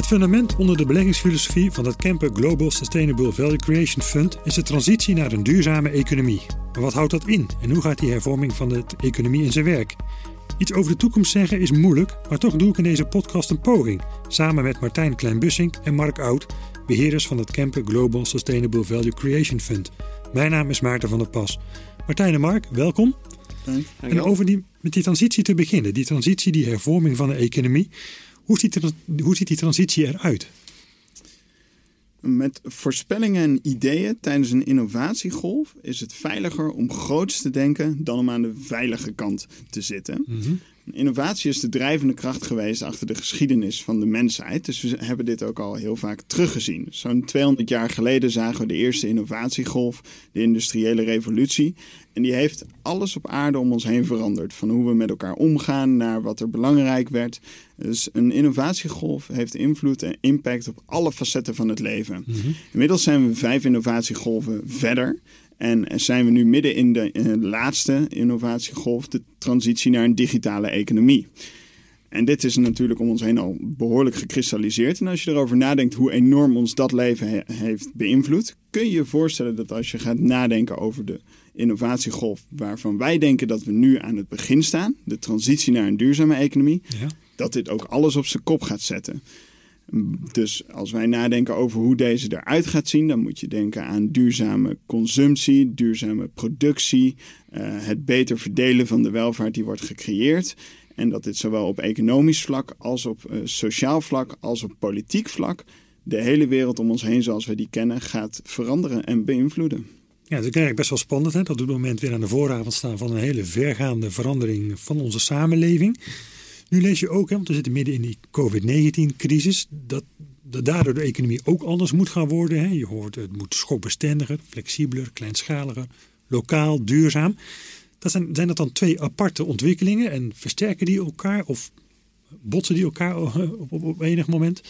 Het fundament onder de beleggingsfilosofie van het Kempen Global Sustainable Value Creation Fund is de transitie naar een duurzame economie. Maar wat houdt dat in en hoe gaat die hervorming van de economie in zijn werk? Iets over de toekomst zeggen is moeilijk, maar toch doe ik in deze podcast een poging. Samen met Martijn Klein-Bussink en Mark Oud, beheerders van het Kempen Global Sustainable Value Creation Fund. Mijn naam is Maarten van der Pas. Martijn en Mark, welkom. Dank. En over die, met die transitie te beginnen, die transitie, die hervorming van de economie. Hoe ziet, die, hoe ziet die transitie eruit? Met voorspellingen en ideeën tijdens een innovatiegolf is het veiliger om groots te denken dan om aan de veilige kant te zitten. Mhm. Innovatie is de drijvende kracht geweest achter de geschiedenis van de mensheid. Dus we hebben dit ook al heel vaak teruggezien. Zo'n 200 jaar geleden zagen we de eerste innovatiegolf, de industriële revolutie. En die heeft alles op aarde om ons heen veranderd. Van hoe we met elkaar omgaan naar wat er belangrijk werd. Dus een innovatiegolf heeft invloed en impact op alle facetten van het leven. Mhm. Inmiddels zijn we vijf innovatiegolven verder. En zijn we nu midden in de, in de laatste innovatiegolf, de transitie naar een digitale economie. En dit is natuurlijk om ons heen al behoorlijk gekristalliseerd. En als je erover nadenkt hoe enorm ons dat leven heeft beïnvloed, kun je je voorstellen dat als je gaat nadenken over de innovatiegolf waarvan wij denken dat we nu aan het begin staan, de transitie naar een duurzame economie, Ja. dat dit ook alles op zijn kop gaat zetten. Dus als wij nadenken over hoe deze eruit gaat zien, dan moet je denken aan duurzame consumptie, duurzame productie, eh, het beter verdelen van de welvaart die wordt gecreëerd. En dat dit zowel op economisch vlak als op eh, sociaal vlak als op politiek vlak de hele wereld om ons heen zoals we die kennen gaat veranderen en beïnvloeden. Ja, dat is eigenlijk best wel spannend hè, dat we op het moment weer aan de vooravond staan van een hele vergaande verandering van onze samenleving. Nu lees je ook, hè, want we zitten midden in die COVID-19-crisis, dat, daardoor de economie ook anders moet gaan worden. Hè. Je hoort het moet schokbestendiger, flexibeler, kleinschaliger, lokaal, duurzaam. Dat zijn, zijn dat dan twee aparte ontwikkelingen en versterken die elkaar of botsen die elkaar op, op, op enig moment?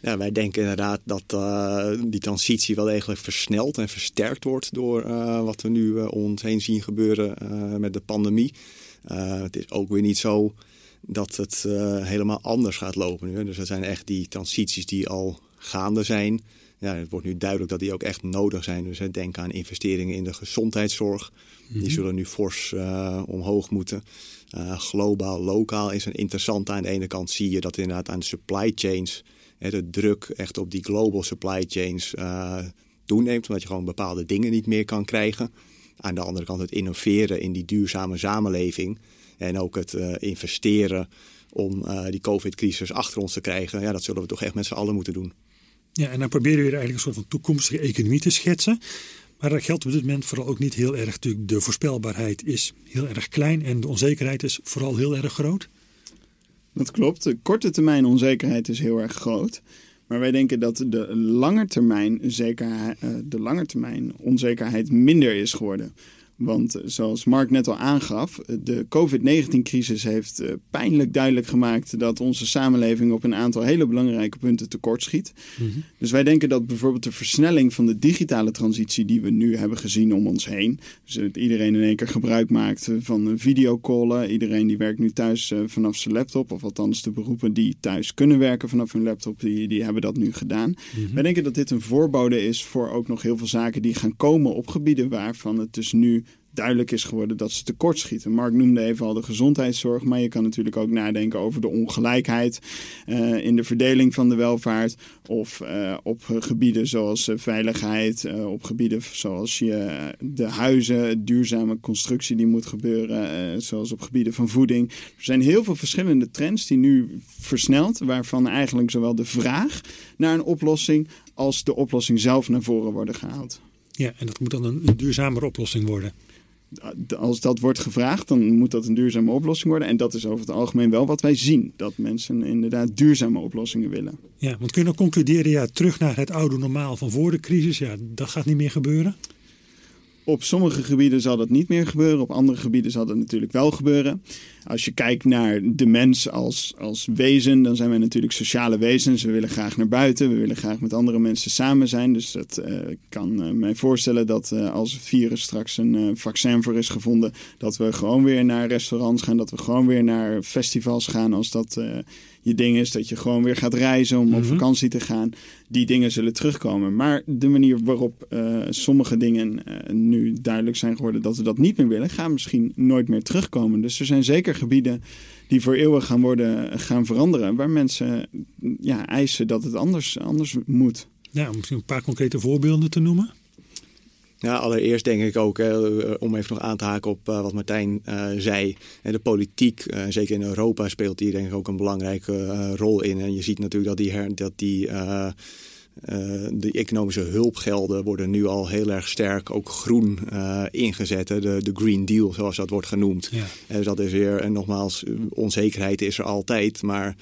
Ja, wij denken inderdaad dat uh, die transitie wel degelijk versneld en versterkt wordt door uh, wat we nu uh, om ons heen zien gebeuren met de pandemie. het is ook weer niet zo dat het helemaal anders gaat lopen nu. Dus er zijn echt die transities die al gaande zijn. Ja, het wordt nu duidelijk dat die ook echt nodig zijn. Dus hè, denk aan investeringen in de gezondheidszorg. Die zullen nu fors omhoog moeten. globaal, lokaal is een interessante. Aan de ene kant zie je dat inderdaad aan de supply chains de druk echt op die global supply chains toeneemt, omdat je gewoon bepaalde dingen niet meer kan krijgen. Aan de andere kant het innoveren in die duurzame samenleving en ook het uh, investeren om uh, die COVID-crisis achter ons te krijgen. Ja, dat zullen we toch echt met z'n allen moeten doen. Ja, en dan proberen we eigenlijk een soort van toekomstige economie te schetsen. Maar dat geldt op dit moment vooral ook niet heel erg. Natuurlijk, de voorspelbaarheid is heel erg klein en de onzekerheid is vooral heel erg groot. Dat klopt. De korte termijn onzekerheid is heel erg groot. Maar wij denken dat de langetermijn, zekerheid, de langetermijn onzekerheid minder is geworden. Want zoals Mark net al aangaf, de COVID-19-crisis heeft pijnlijk duidelijk gemaakt dat onze samenleving op een aantal hele belangrijke punten tekortschiet. Mm-hmm. Dus wij denken dat bijvoorbeeld de versnelling van de digitale transitie die we nu hebben gezien om ons heen, dus dat iedereen in één keer gebruik maakt van videocallen, iedereen die werkt nu thuis vanaf zijn laptop, of althans de beroepen die thuis kunnen werken vanaf hun laptop, die, die hebben dat nu gedaan. Mm-hmm. Wij denken dat dit een voorbode is voor ook nog heel veel zaken die gaan komen op gebieden waarvan het dus nu duidelijk is geworden dat ze tekortschieten. Mark noemde even al de gezondheidszorg, maar je kan natuurlijk ook nadenken over de ongelijkheid uh, in de verdeling van de welvaart of uh, op gebieden zoals uh, veiligheid, op gebieden zoals je de huizen, duurzame constructie die moet gebeuren, zoals op gebieden van voeding. Er zijn heel veel verschillende trends die nu versneld, waarvan eigenlijk zowel de vraag naar een oplossing als de oplossing zelf naar voren worden gehaald. Ja, en dat moet dan een duurzamere oplossing worden als dat wordt gevraagd, dan moet dat een duurzame oplossing worden. En dat is over het algemeen wel wat wij zien. Dat mensen inderdaad duurzame oplossingen willen. Ja, want kun je dan concluderen, ja, terug naar het oude normaal van voor de crisis, ja, dat gaat niet meer gebeuren? Op sommige gebieden zal dat niet meer gebeuren. Op andere gebieden zal dat natuurlijk wel gebeuren. Als je kijkt naar de mens als, als wezen, dan zijn wij natuurlijk sociale wezens. We willen graag naar buiten. We willen graag met andere mensen samen zijn. Dus dat uh, kan uh, mij voorstellen dat uh, als het virus straks een vaccin voor is gevonden, dat we gewoon weer naar restaurants gaan. Dat we gewoon weer naar festivals gaan als dat je ding is dat je gewoon weer gaat reizen om op Mhm. vakantie te gaan. Die dingen zullen terugkomen. Maar de manier waarop eh, sommige dingen eh, nu duidelijk zijn geworden dat we dat niet meer willen, gaan misschien nooit meer terugkomen. Dus er zijn zeker gebieden die voor eeuwig gaan worden gaan veranderen, waar mensen ja, eisen dat het anders, anders moet. Ja, om misschien een paar concrete voorbeelden te noemen. Ja, allereerst denk ik ook, hè, eh, om even nog aan te haken op eh, wat Martijn eh, zei. En de politiek, eh, zeker in Europa, speelt hier denk ik ook een belangrijke rol in. En je ziet natuurlijk dat die, her, dat die, eh, die economische hulpgelden worden nu al heel erg sterk ook groen eh, ingezet. Hè. De, de Green Deal, zoals dat wordt genoemd. Ja. Eh, Dus dat is weer, en nogmaals, onzekerheid is er altijd. Maar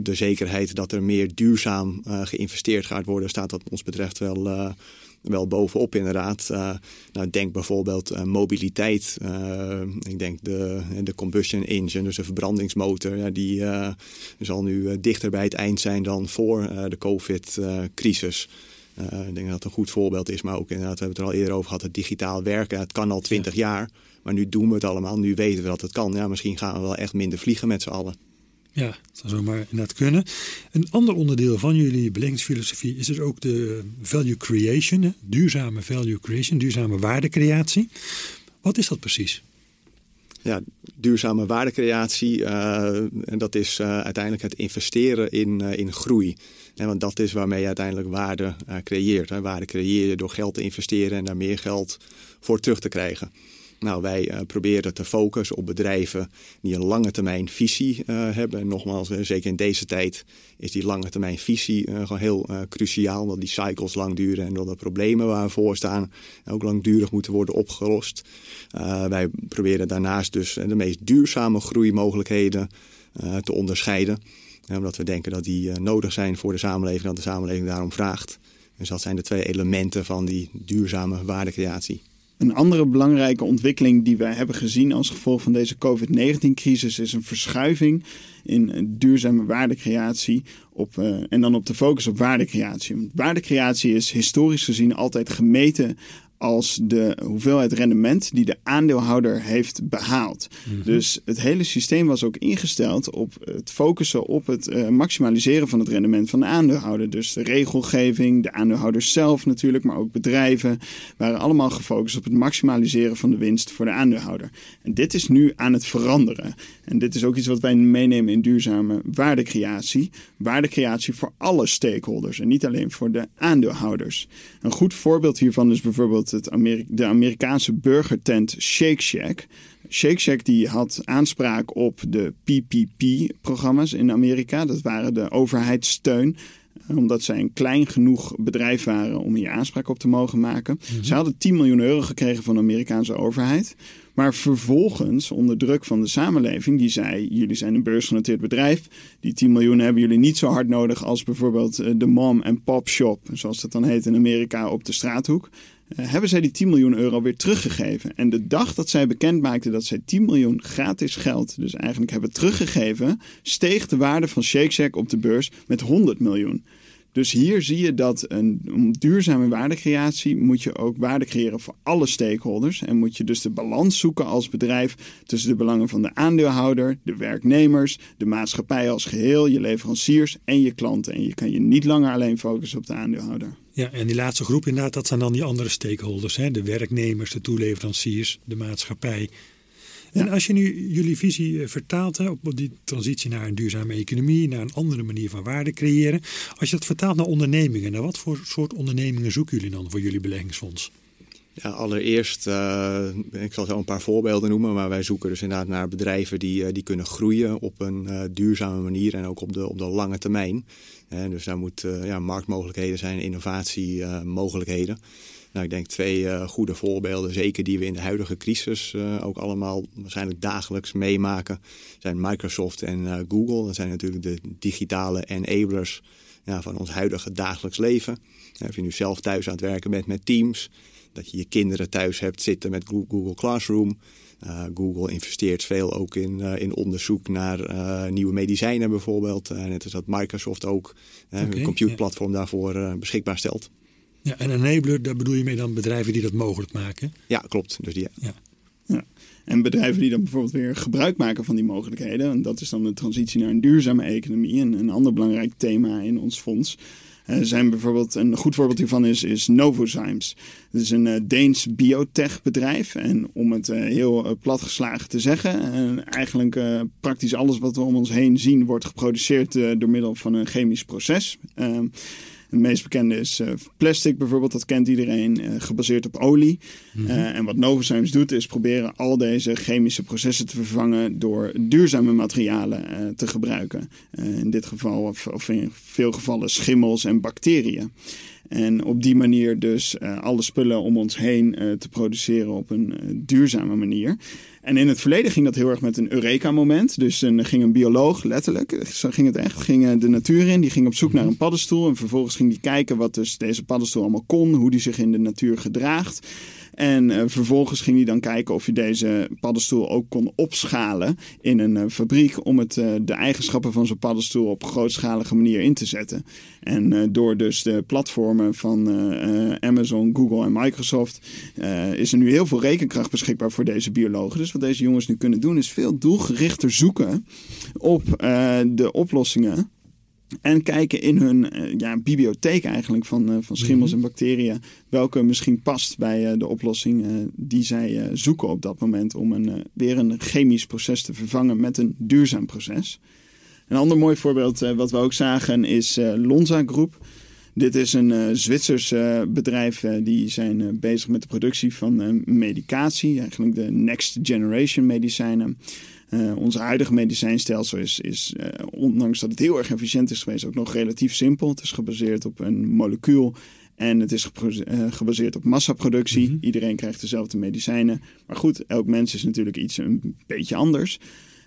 de zekerheid dat er meer duurzaam geïnvesteerd gaat worden, staat wat ons betreft wel, wel bovenop inderdaad. Eh, nou, denk bijvoorbeeld eh, mobiliteit. Eh, ik denk de, de combustion engine, dus de verbrandingsmotor, ja, die zal nu dichter bij het eind zijn dan voor de COVID-crisis. ik denk dat dat een goed voorbeeld is, maar ook inderdaad, we hebben het er al eerder over gehad, het digitaal werken. Het kan al twintig jaar, maar nu doen we het allemaal. Nu weten we dat het kan. Ja, misschien gaan we wel echt minder vliegen met z'n allen. Ja, dat zou zomaar inderdaad kunnen. Een ander onderdeel van jullie beleggingsfilosofie is dus ook de value creation, duurzame value creation, duurzame waardecreatie. Wat is dat precies? Ja, duurzame waardecreatie, eh, en dat is eh, uiteindelijk het investeren in, eh, in groei. Want dat is waarmee je uiteindelijk waarde creëert. Hè. Waarde creëer je door geld te investeren en daar meer geld voor terug te krijgen. Nou, wij eh, proberen te focussen op bedrijven die een lange termijn visie eh, hebben. En nogmaals, eh, zeker in deze tijd is die lange termijn visie gewoon heel cruciaal. Omdat die cycles lang duren en doordat de problemen waar voor staan ook langdurig moeten worden opgelost. Wij proberen daarnaast dus de meest duurzame groeimogelijkheden te onderscheiden. Omdat we denken dat die nodig zijn voor de samenleving, dat de samenleving daarom vraagt. Dus dat zijn de twee elementen van die duurzame waardecreatie. Een andere belangrijke ontwikkeling die wij hebben gezien als gevolg van deze COVID-19-crisis is een verschuiving in duurzame waardecreatie op, uh, en dan op de focus op waardecreatie. Waardecreatie is historisch gezien altijd gemeten als de hoeveelheid rendement die de aandeelhouder heeft behaald. Mm-hmm. Dus het hele systeem was ook ingesteld op het focussen op het uh, maximaliseren van het rendement van de aandeelhouder. Dus de regelgeving, de aandeelhouders zelf natuurlijk, maar ook bedrijven waren allemaal gefocust op het maximaliseren van de winst voor de aandeelhouder. En dit is nu aan het veranderen. En dit is ook iets wat wij meenemen in duurzame waardecreatie. Waardecreatie voor alle stakeholders en niet alleen voor de aandeelhouders. Een goed voorbeeld hiervan is bijvoorbeeld het de Amerikaanse burgertent Shake Shack. Shake Shack die had aanspraak op de PPP-programma's in Amerika. Dat waren de overheidssteun omdat zij een klein genoeg bedrijf waren om hier aanspraak op te mogen maken. Mm-hmm. Ze hadden 10 miljoen euro gekregen van de Amerikaanse overheid. Maar vervolgens, onder druk van de samenleving, die zei: Jullie zijn een beursgenoteerd bedrijf. Die 10 miljoen hebben jullie niet zo hard nodig als bijvoorbeeld de mom- en pop shop, zoals dat dan heet in Amerika, op de straathoek. Hebben zij die 10 miljoen euro weer teruggegeven. En de dag dat zij bekend maakten dat zij 10 miljoen gratis geld, dus eigenlijk hebben teruggegeven, steeg de waarde van Shake Shack op de beurs met 100 miljoen. Dus hier zie je dat een, duurzame waardecreatie moet je ook waarde creëren voor alle stakeholders. En moet je dus de balans zoeken als bedrijf tussen de belangen van de aandeelhouder, de werknemers, de maatschappij als geheel, je leveranciers en je klanten. En je kan je niet langer alleen focussen op de aandeelhouder. Ja, en die laatste groep inderdaad, dat zijn dan die andere stakeholders. Hè? De werknemers, de toeleveranciers, de maatschappij. En ja. als je nu jullie visie vertaalt hè, op die transitie naar een duurzame economie, naar een andere manier van waarde creëren. Als je dat vertaalt naar ondernemingen, naar wat voor soort ondernemingen zoeken jullie dan voor jullie beleggingsfonds? Ja, allereerst, uh, ik zal zo een paar voorbeelden noemen, maar wij zoeken dus inderdaad naar bedrijven die, uh, die kunnen groeien op een uh, duurzame manier en ook op de, op de lange termijn. En dus daar moeten ja, marktmogelijkheden zijn, innovatiemogelijkheden. Nou, ik denk twee uh, goede voorbeelden, zeker die we in de huidige crisis uh, ook allemaal waarschijnlijk dagelijks meemaken, zijn Microsoft en uh, Google. Dat zijn natuurlijk de digitale enablers ja, van ons huidige dagelijks leven. Of je nu zelf thuis aan het werken bent met Teams, dat je je kinderen thuis hebt zitten met Google Classroom. Uh, Google investeert veel ook in, uh, in onderzoek naar uh, nieuwe medicijnen bijvoorbeeld. net als dat Microsoft ook okay, een computerplatform ja. daarvoor beschikbaar stelt. Ja, en enabler, daar bedoel je mee dan bedrijven die dat mogelijk maken? Ja, klopt. Dus die, ja. Ja. En bedrijven die dan bijvoorbeeld weer gebruik maken van die mogelijkheden, en dat is dan de transitie naar een duurzame economie, en een ander belangrijk thema in ons fonds. Uh, zijn bijvoorbeeld, een goed voorbeeld hiervan is, is Novozymes. Dat is een uh, Deens biotech-bedrijf. En om het uh, heel platgeslagen te zeggen, eigenlijk praktisch alles wat we om ons heen zien, wordt geproduceerd door middel van een chemisch proces. Het meest bekende is uh, plastic bijvoorbeeld, dat kent iedereen, uh, gebaseerd op olie. Mm en wat Novozymes doet, is proberen al deze chemische processen te vervangen door duurzame materialen te gebruiken. in dit geval, of, of, in veel gevallen, schimmels en bacteriën. En op die manier dus alle spullen om ons heen te produceren op een duurzame manier. En in het verleden ging dat heel erg met een Eureka-moment. Dus dan ging een bioloog, letterlijk, zo ging het echt, ging de natuur in. Die ging op zoek naar een paddenstoel. En vervolgens ging die kijken wat dus deze paddenstoel allemaal kon. Hoe die zich in de natuur gedraagt. En uh, vervolgens ging hij dan kijken of je deze paddenstoel ook kon opschalen in een uh, fabriek om het, uh, de eigenschappen van zo'n paddenstoel op grootschalige manier in te zetten. En door dus de platformen van Amazon, Google en Microsoft is er nu heel veel rekenkracht beschikbaar voor deze biologen. Dus wat deze jongens nu kunnen doen is veel doelgerichter zoeken op de oplossingen en kijken in hun uh, ja, bibliotheek eigenlijk van, uh, van schimmels mhm. en bacteriën. Welke misschien past bij uh, de oplossing die zij zoeken op dat moment. Om een, weer een chemisch proces te vervangen met een duurzaam proces. Een ander mooi voorbeeld wat we ook zagen is Lonza Groep. Dit is een Zwitsers bedrijf. die zijn bezig met de productie van medicatie. Eigenlijk de next generation medicijnen. Uh, onze huidige medicijnstelsel is, is uh, ondanks dat het heel erg efficiënt is geweest, ook nog relatief simpel. Het is gebaseerd op een molecuul en het is uh, gebaseerd op massaproductie. Mm Iedereen krijgt dezelfde medicijnen. Maar goed, elk mens is natuurlijk iets een beetje anders.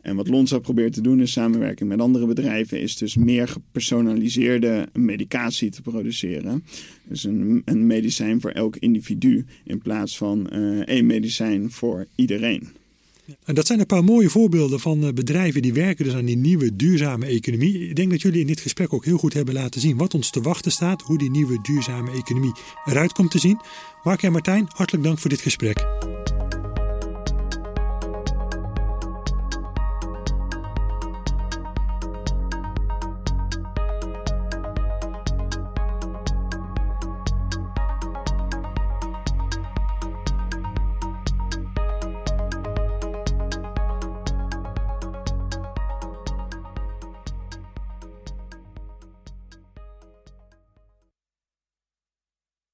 En wat Lonza probeert te doen in samenwerking met andere bedrijven, is dus meer gepersonaliseerde medicatie te produceren. Dus een, een medicijn voor elk individu in plaats van één medicijn voor iedereen. En dat zijn een paar mooie voorbeelden van eh, bedrijven die werken dus aan die nieuwe duurzame economie. Ik denk dat jullie in dit gesprek ook heel goed hebben laten zien wat ons te wachten staat, hoe die nieuwe duurzame economie eruit komt te zien. Mark en Martijn, hartelijk dank voor dit gesprek.